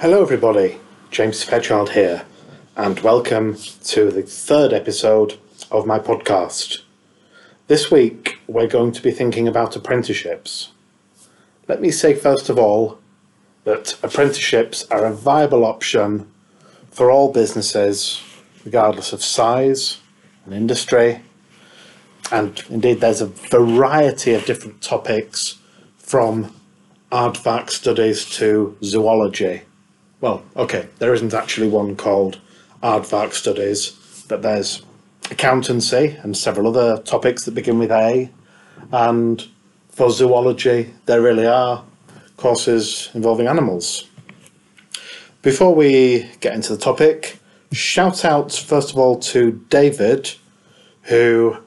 Hello, everybody. James Fairchild here, and welcome to the third episode of my podcast. This week, we're going to be thinking about apprenticeships. Let me say, first of all, that apprenticeships are a viable option for all businesses, regardless of size and industry. And indeed, there's a variety of different topics from aardvark studies to zoology. Well, okay, there isn't actually one called aardvark studies, but there's accountancy and several other topics that begin with A. And for zoology, there really are courses involving animals. Before we get into the topic, shout out first of all to David, who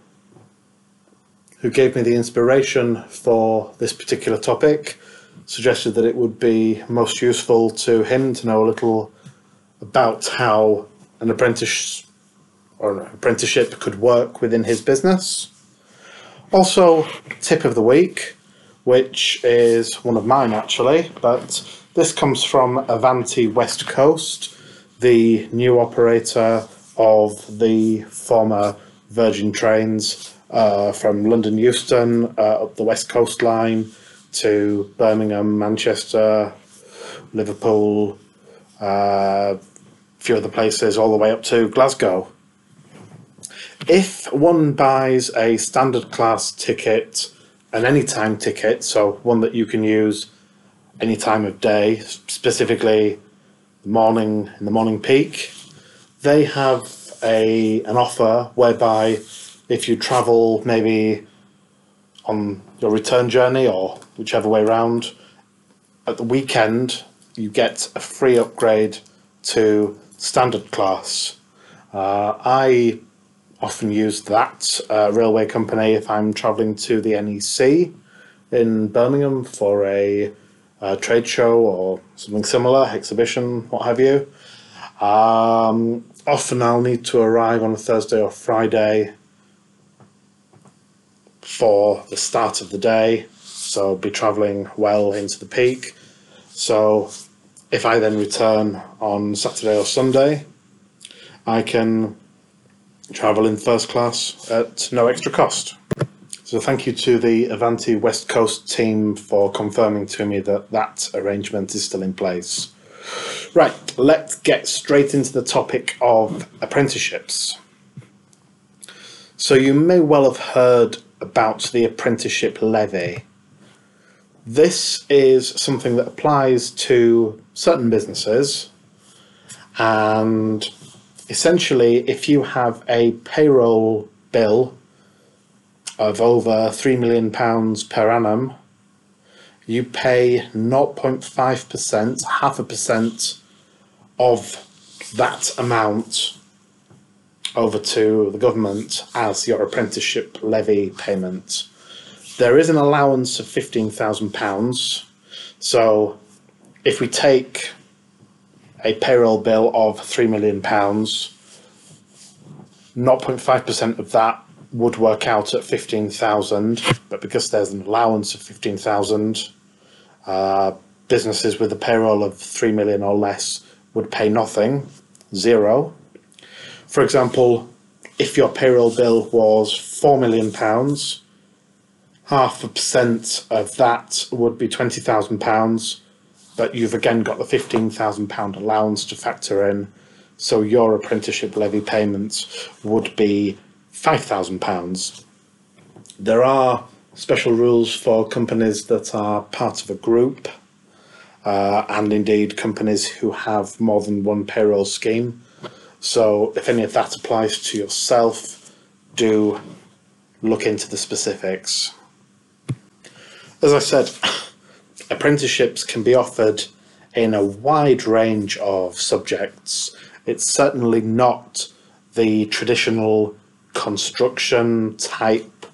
who gave me the inspiration for this particular topic, suggested that it would be most useful to him to know a little about how an apprentice or an apprenticeship could work within his business. Also, tip of the week, which is one of mine actually, but this comes from Avanti West Coast, the new operator of the former Virgin trains uh, from London Euston uh, up the West Coast line to Birmingham, Manchester, Liverpool, uh, a few other places, all the way up to Glasgow. If one buys a standard class ticket, an anytime ticket, so one that you can use any time of day, specifically morning in the morning peak, they have a an offer whereby if you travel maybe on your return journey or whichever way round, at the weekend you get a free upgrade to standard class. Uh, I often use that uh, railway company if I'm travelling to the NEC in Birmingham for a, a, trade show or something similar, exhibition, what have you. Um, often I'll need to arrive on a Thursday or Friday for the start of the day, so be travelling well into the peak. So if I then return on Saturday or Sunday, I can travel in first class at no extra cost. So thank you to the Avanti West Coast team for confirming to me that that arrangement is still in place. Right, let's get straight into the topic of apprenticeships. So you may well have heard about the apprenticeship levy. This is something that applies to certain businesses, and essentially, if you have a payroll bill of over £3 million per annum, you pay 0.5%, half a percent of that amount over to the government as your apprenticeship levy payment. There is an allowance of £15,000. So if we take a payroll bill of £3 million, 0.5% of that would work out at 15,000, but because there's an allowance of 15,000, uh, businesses with a payroll of 3 million or less would pay nothing, zero. For example, if your payroll bill was four million pounds, half a percent of that would be twenty thousand pounds, but you've again got the fifteen thousand pound allowance to factor in, so your apprenticeship levy payments would be five thousand pounds. There are special rules for companies that are part of a group, uh, and indeed companies who have more than one payroll scheme. So if any of that applies to yourself, do look into the specifics. As I said, apprenticeships can be offered in a wide range of subjects. It's certainly not the traditional construction type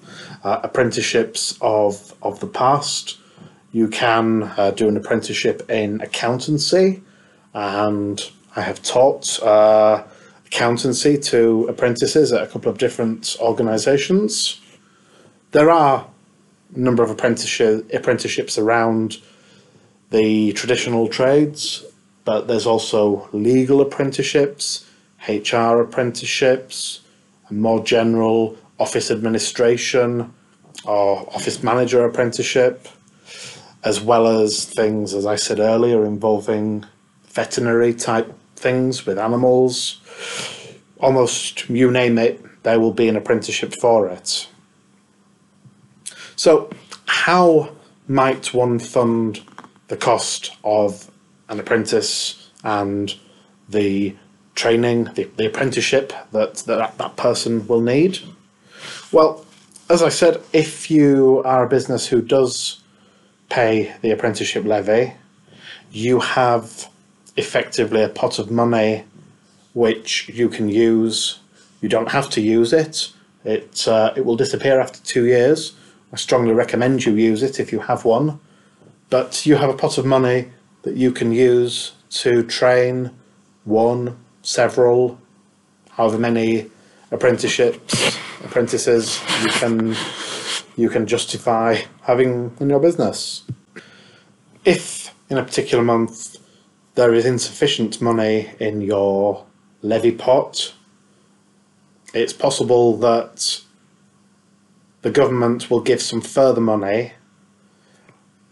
uh, apprenticeships of, of the past. You can uh, do an apprenticeship in accountancy, and I have taught uh, accountancy to apprentices at a couple of different organisations. There are a number of apprenticeship, apprenticeships around the traditional trades, but there's also legal apprenticeships, HR apprenticeships, and more general office administration or office manager apprenticeship, as well as things, as I said earlier, involving veterinary type things with animals. Almost you name it, there will be an apprenticeship for it. So, how might one fund the cost of an apprentice and the training, the, the apprenticeship that, that that person will need? Well, as I said, if you are a business who does pay the apprenticeship levy, you have effectively a pot of money which you can use. You don't have to use it. It uh, it will disappear after two years. I strongly recommend you use it if you have one. But you have a pot of money that you can use to train one, several, however many apprenticeships, apprentices you can you can justify having in your business. If in a particular month there is insufficient money in your levy pot, it's possible that the government will give some further money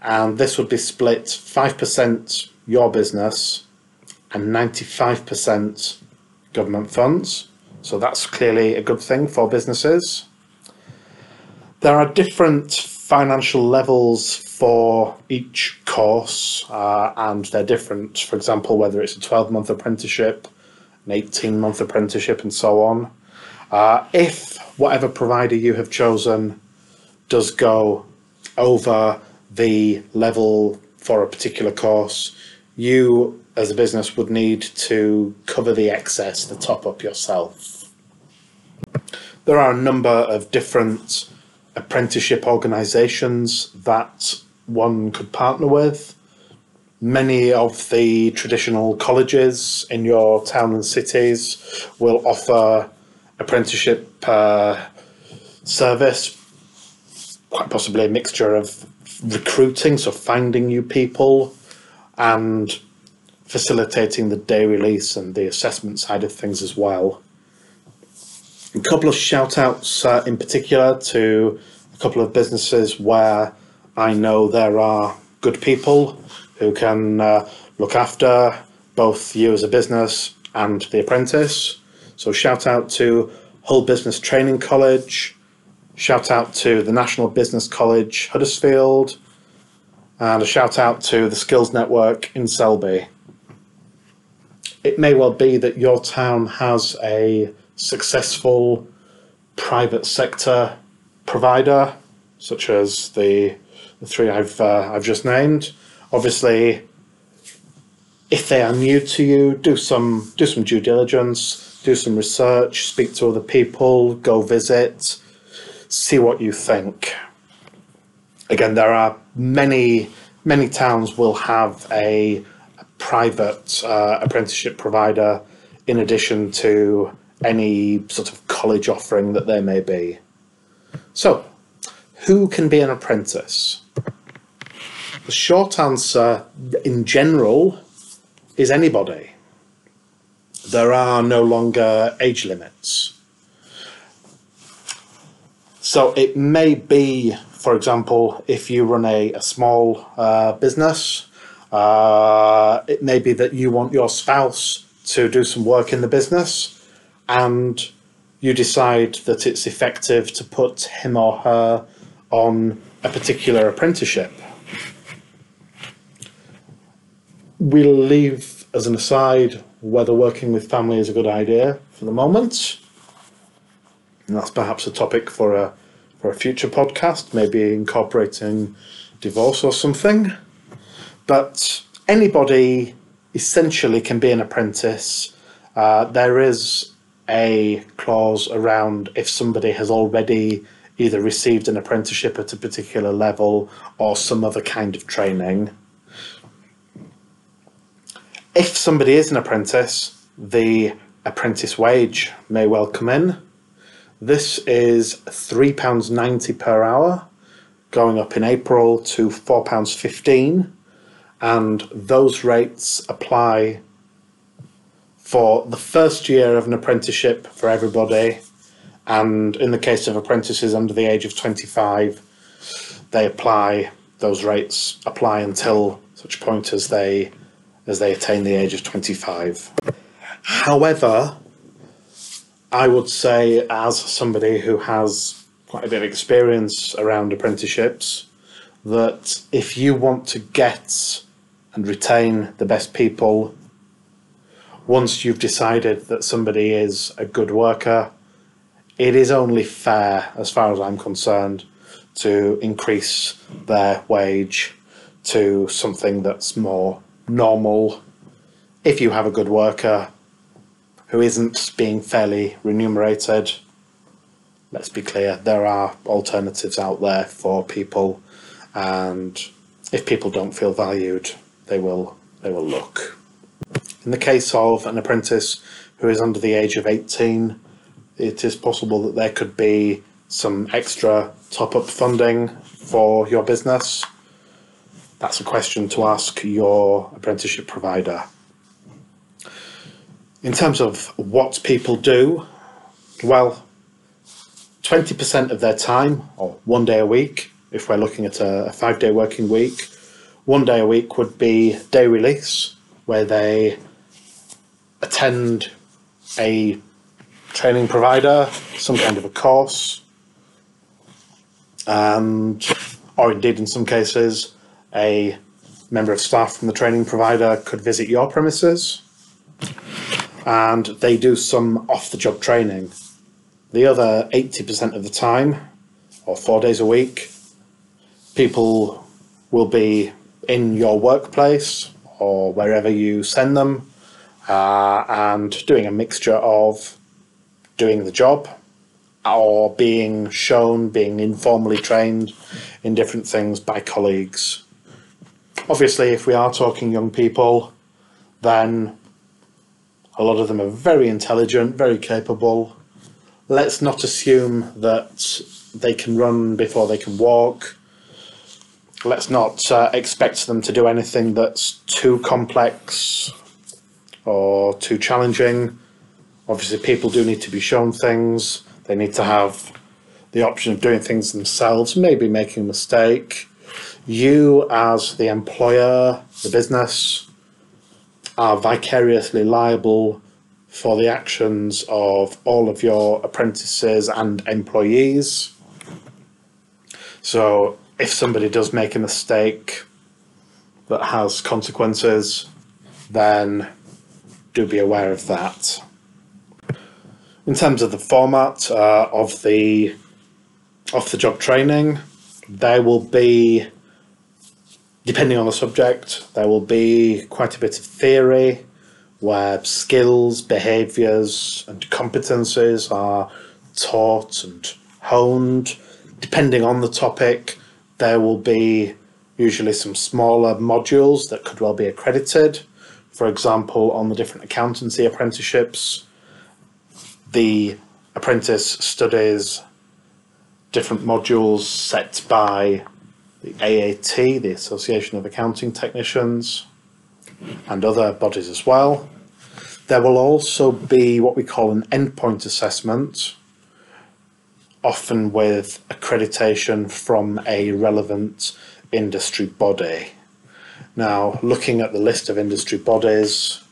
and this would be split 5% your business and 95% government funds. So that's clearly a good thing for businesses. There are different financial levels for each course, uh, and they're different. For example, whether it's a 12 month apprenticeship, an 18 month apprenticeship, and so on. Uh, if whatever provider you have chosen does go over the level for a particular course, you as a business would need to cover the excess, the top up yourself. There are a number of different apprenticeship organisations that one could partner with. Many of the traditional colleges in your town and cities will offer apprenticeship uh, service, quite possibly a mixture of recruiting, so finding new people, and facilitating the day release and the assessment side of things as well. A couple of shout outs uh, in particular to a couple of businesses where I know there are good people who can uh, look after both you as a business and the apprentice. So, shout out to Hull Business Training College, shout out to the National Business College Huddersfield, and a shout out to the Skills Network in Selby it may well be that your town has a successful private sector provider, such as the, the three I've uh, I've just named. Obviously, if they are new to you, do some do some due diligence, do some research, speak to other people, go visit, see what you think. Again, there are many many towns will have a private uh, apprenticeship provider in addition to any sort of college offering that there may be. So, who can be an apprentice? The short answer, in general, is anybody. There are no longer age limits. So, it may be, for example, if you run a, a small uh, business uh, it may be that you want your spouse to do some work in the business and you decide that it's effective to put him or her on a particular apprenticeship. We'll leave as an aside whether working with family is a good idea for the moment. And that's perhaps a topic for a for a future podcast, maybe incorporating divorce or something. But anybody essentially can be an apprentice. Uh, there is a clause around if somebody has already either received an apprenticeship at a particular level or some other kind of training. If somebody is an apprentice, the apprentice wage may well come in. This is £3.90 per hour, going up in April to £4.15 and those rates apply for the first year of an apprenticeship for everybody. And in the case of apprentices under the age of 25, they apply, those rates apply until such point as they, as they attain the age of 25. However, I would say, as somebody who has quite a bit of experience around apprenticeships, that if you want to get and retain the best people, once you've decided that somebody is a good worker, it is only fair, as far as I'm concerned, to increase their wage to something that's more normal. If you have a good worker who isn't being fairly remunerated, let's be clear, there are alternatives out there for people, and if people don't feel valued, they will they will look. In the case of an apprentice who is under the age of 18, it is possible that there could be some extra top up funding for your business. That's a question to ask your apprenticeship provider. In terms of what people do, well, 20% of their time, or one day a week, if we're looking at a, five day working week, one day a week would be day release, where they attend a training provider, some kind of a course, and, or indeed in some cases, a member of staff from the training provider could visit your premises and they do some off the job training. The other 80% of the time, or four days a week, people will be in your workplace or wherever you send them uh, and doing a mixture of doing the job or being shown, being informally trained in different things by colleagues. Obviously, if we are talking young people, then a lot of them are very intelligent, very capable. Let's not assume that they can run before they can walk let's not uh, expect them to do anything that's too complex or too challenging. Obviously, people do need to be shown things. They need to have the option of doing things themselves, maybe making a mistake. You, as the employer, the business, are vicariously liable for the actions of all of your apprentices and employees. So if somebody does make a mistake that has consequences, then do be aware of that. In terms of the format uh, of the off the job training, there will be, depending on the subject, there will be quite a bit of theory where skills, behaviours, and competencies are taught and honed. Depending on the topic, there will be usually some smaller modules that could well be accredited. For example, on the different accountancy apprenticeships, the apprentice studies different modules set by the AAT, the Association of Accounting Technicians, and other bodies as well. There will also be what we call an endpoint assessment, often with accreditation from a relevant industry body. Now, looking at the list of industry bodies,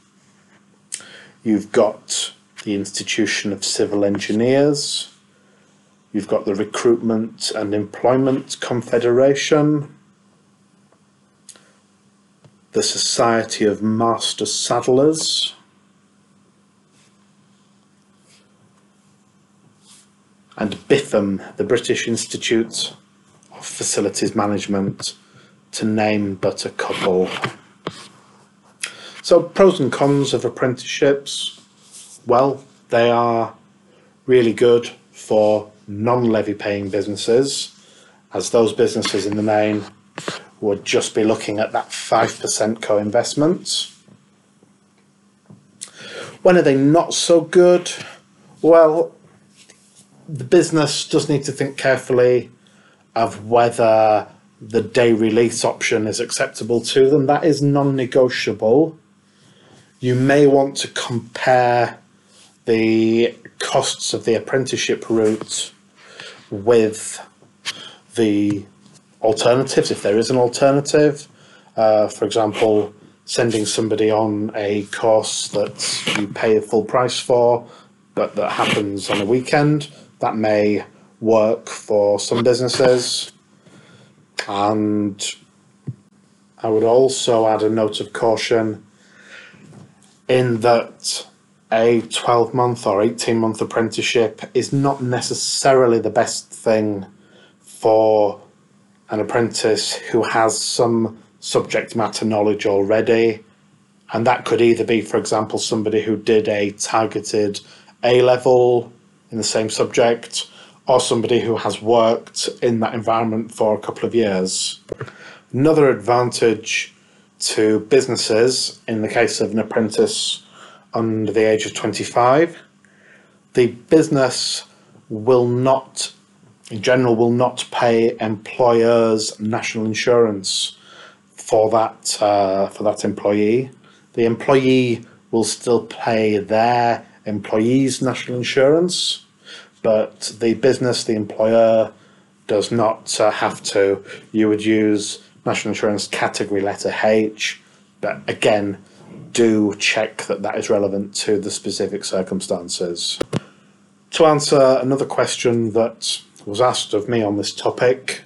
you've got the Institution of Civil Engineers, you've got the Recruitment and Employment Confederation, the Society of Master Saddlers, and BIFM, the British Institute of Facilities Management, to name but a couple. So, pros and cons of apprenticeships. Well, they are really good for non levy paying businesses, as those businesses in the main would just be looking at that 5% co investment. When are they not so good? Well, the business does need to think carefully of whether the day release option is acceptable to them. That is non negotiable. You may want to compare the costs of the apprenticeship route with the alternatives, if there is an alternative. Uh, for example, sending somebody on a course that you pay a full price for, but that happens on a weekend. That may work for some businesses. And I would also add a note of caution in that a 12 month or 18 month apprenticeship is not necessarily the best thing for an apprentice who has some subject matter knowledge already. And that could either be, for example, somebody who did a targeted A level in the same subject, or somebody who has worked in that environment for a couple of years. Another advantage to businesses in the case of an apprentice under the age of 25, the business will not, in general, will not pay employers national insurance for that uh, for that employee. The employee will still pay their employees national insurance, but the business, the employer, does not uh, have to. You would use national insurance category letter H, but again, do check that that is relevant to the specific circumstances. To answer another question that was asked of me on this topic,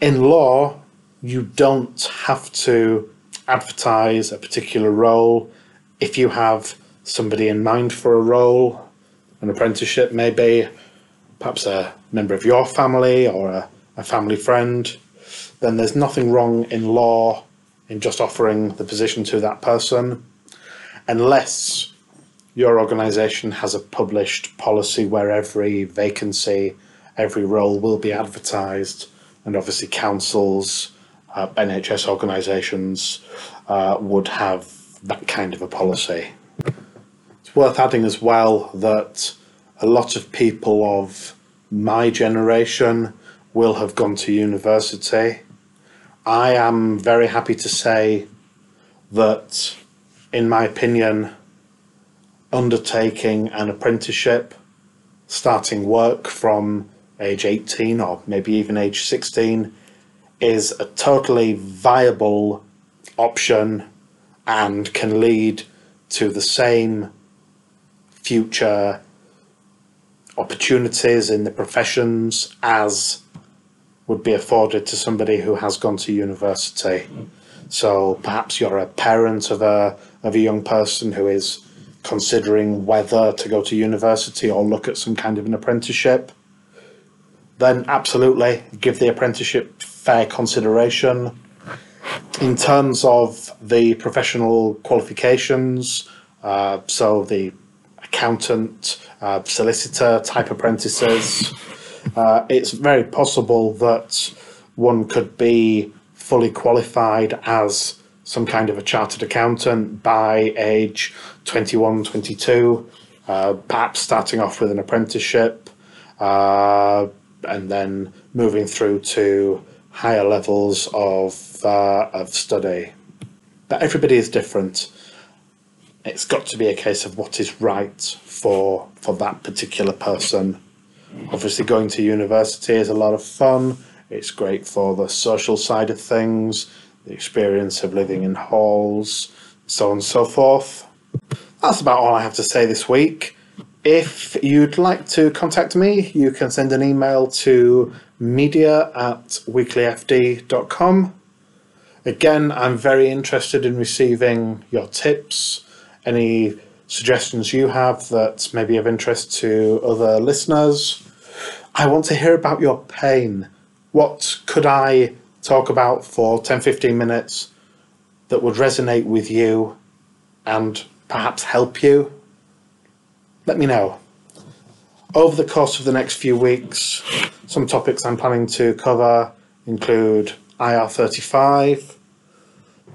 in law, you don't have to advertise a particular role if you have somebody in mind for a role, an apprenticeship maybe, perhaps a member of your family or a, a family friend, then there's nothing wrong in law in just offering the position to that person, unless your organisation has a published policy where every vacancy, every role will be advertised, and obviously councils, uh, NHS organisations uh, would have that kind of a policy. It's worth adding as well that a lot of people of my generation will have gone to university I am very happy to say that, in my opinion, undertaking an apprenticeship, starting work from age 18 or maybe even age 16, is a totally viable option and can lead to the same future opportunities in the professions as would be afforded to somebody who has gone to university. So perhaps you're a parent of a of a young person who is considering whether to go to university or look at some kind of an apprenticeship. Then absolutely give the apprenticeship fair consideration. In terms of the professional qualifications, uh, so the accountant, uh, solicitor type apprentices uh, it's very possible that one could be fully qualified as some kind of a chartered accountant by age 21, 22, uh, perhaps starting off with an apprenticeship uh, and then moving through to higher levels of, uh, of study. But everybody is different. It's got to be a case of what is right for, for that particular person Obviously, going to university is a lot of fun. It's great for the social side of things, the experience of living in halls, so on and so forth. That's about all I have to say this week. If you'd like to contact me, you can send an email to media at weeklyfd.com. Again, I'm very interested in receiving your tips, any suggestions you have that may be of interest to other listeners. I want to hear about your pain. What could I talk about for 10 15 minutes that would resonate with you and perhaps help you? Let me know. Over the course of the next few weeks, some topics I'm planning to cover include IR35,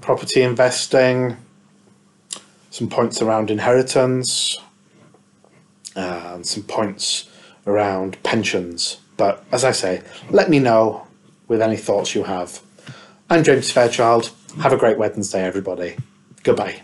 property investing, some points around inheritance, and some points around pensions. But as I say, let me know with any thoughts you have. I'm James Fairchild. Have a great Wednesday, everybody. Goodbye.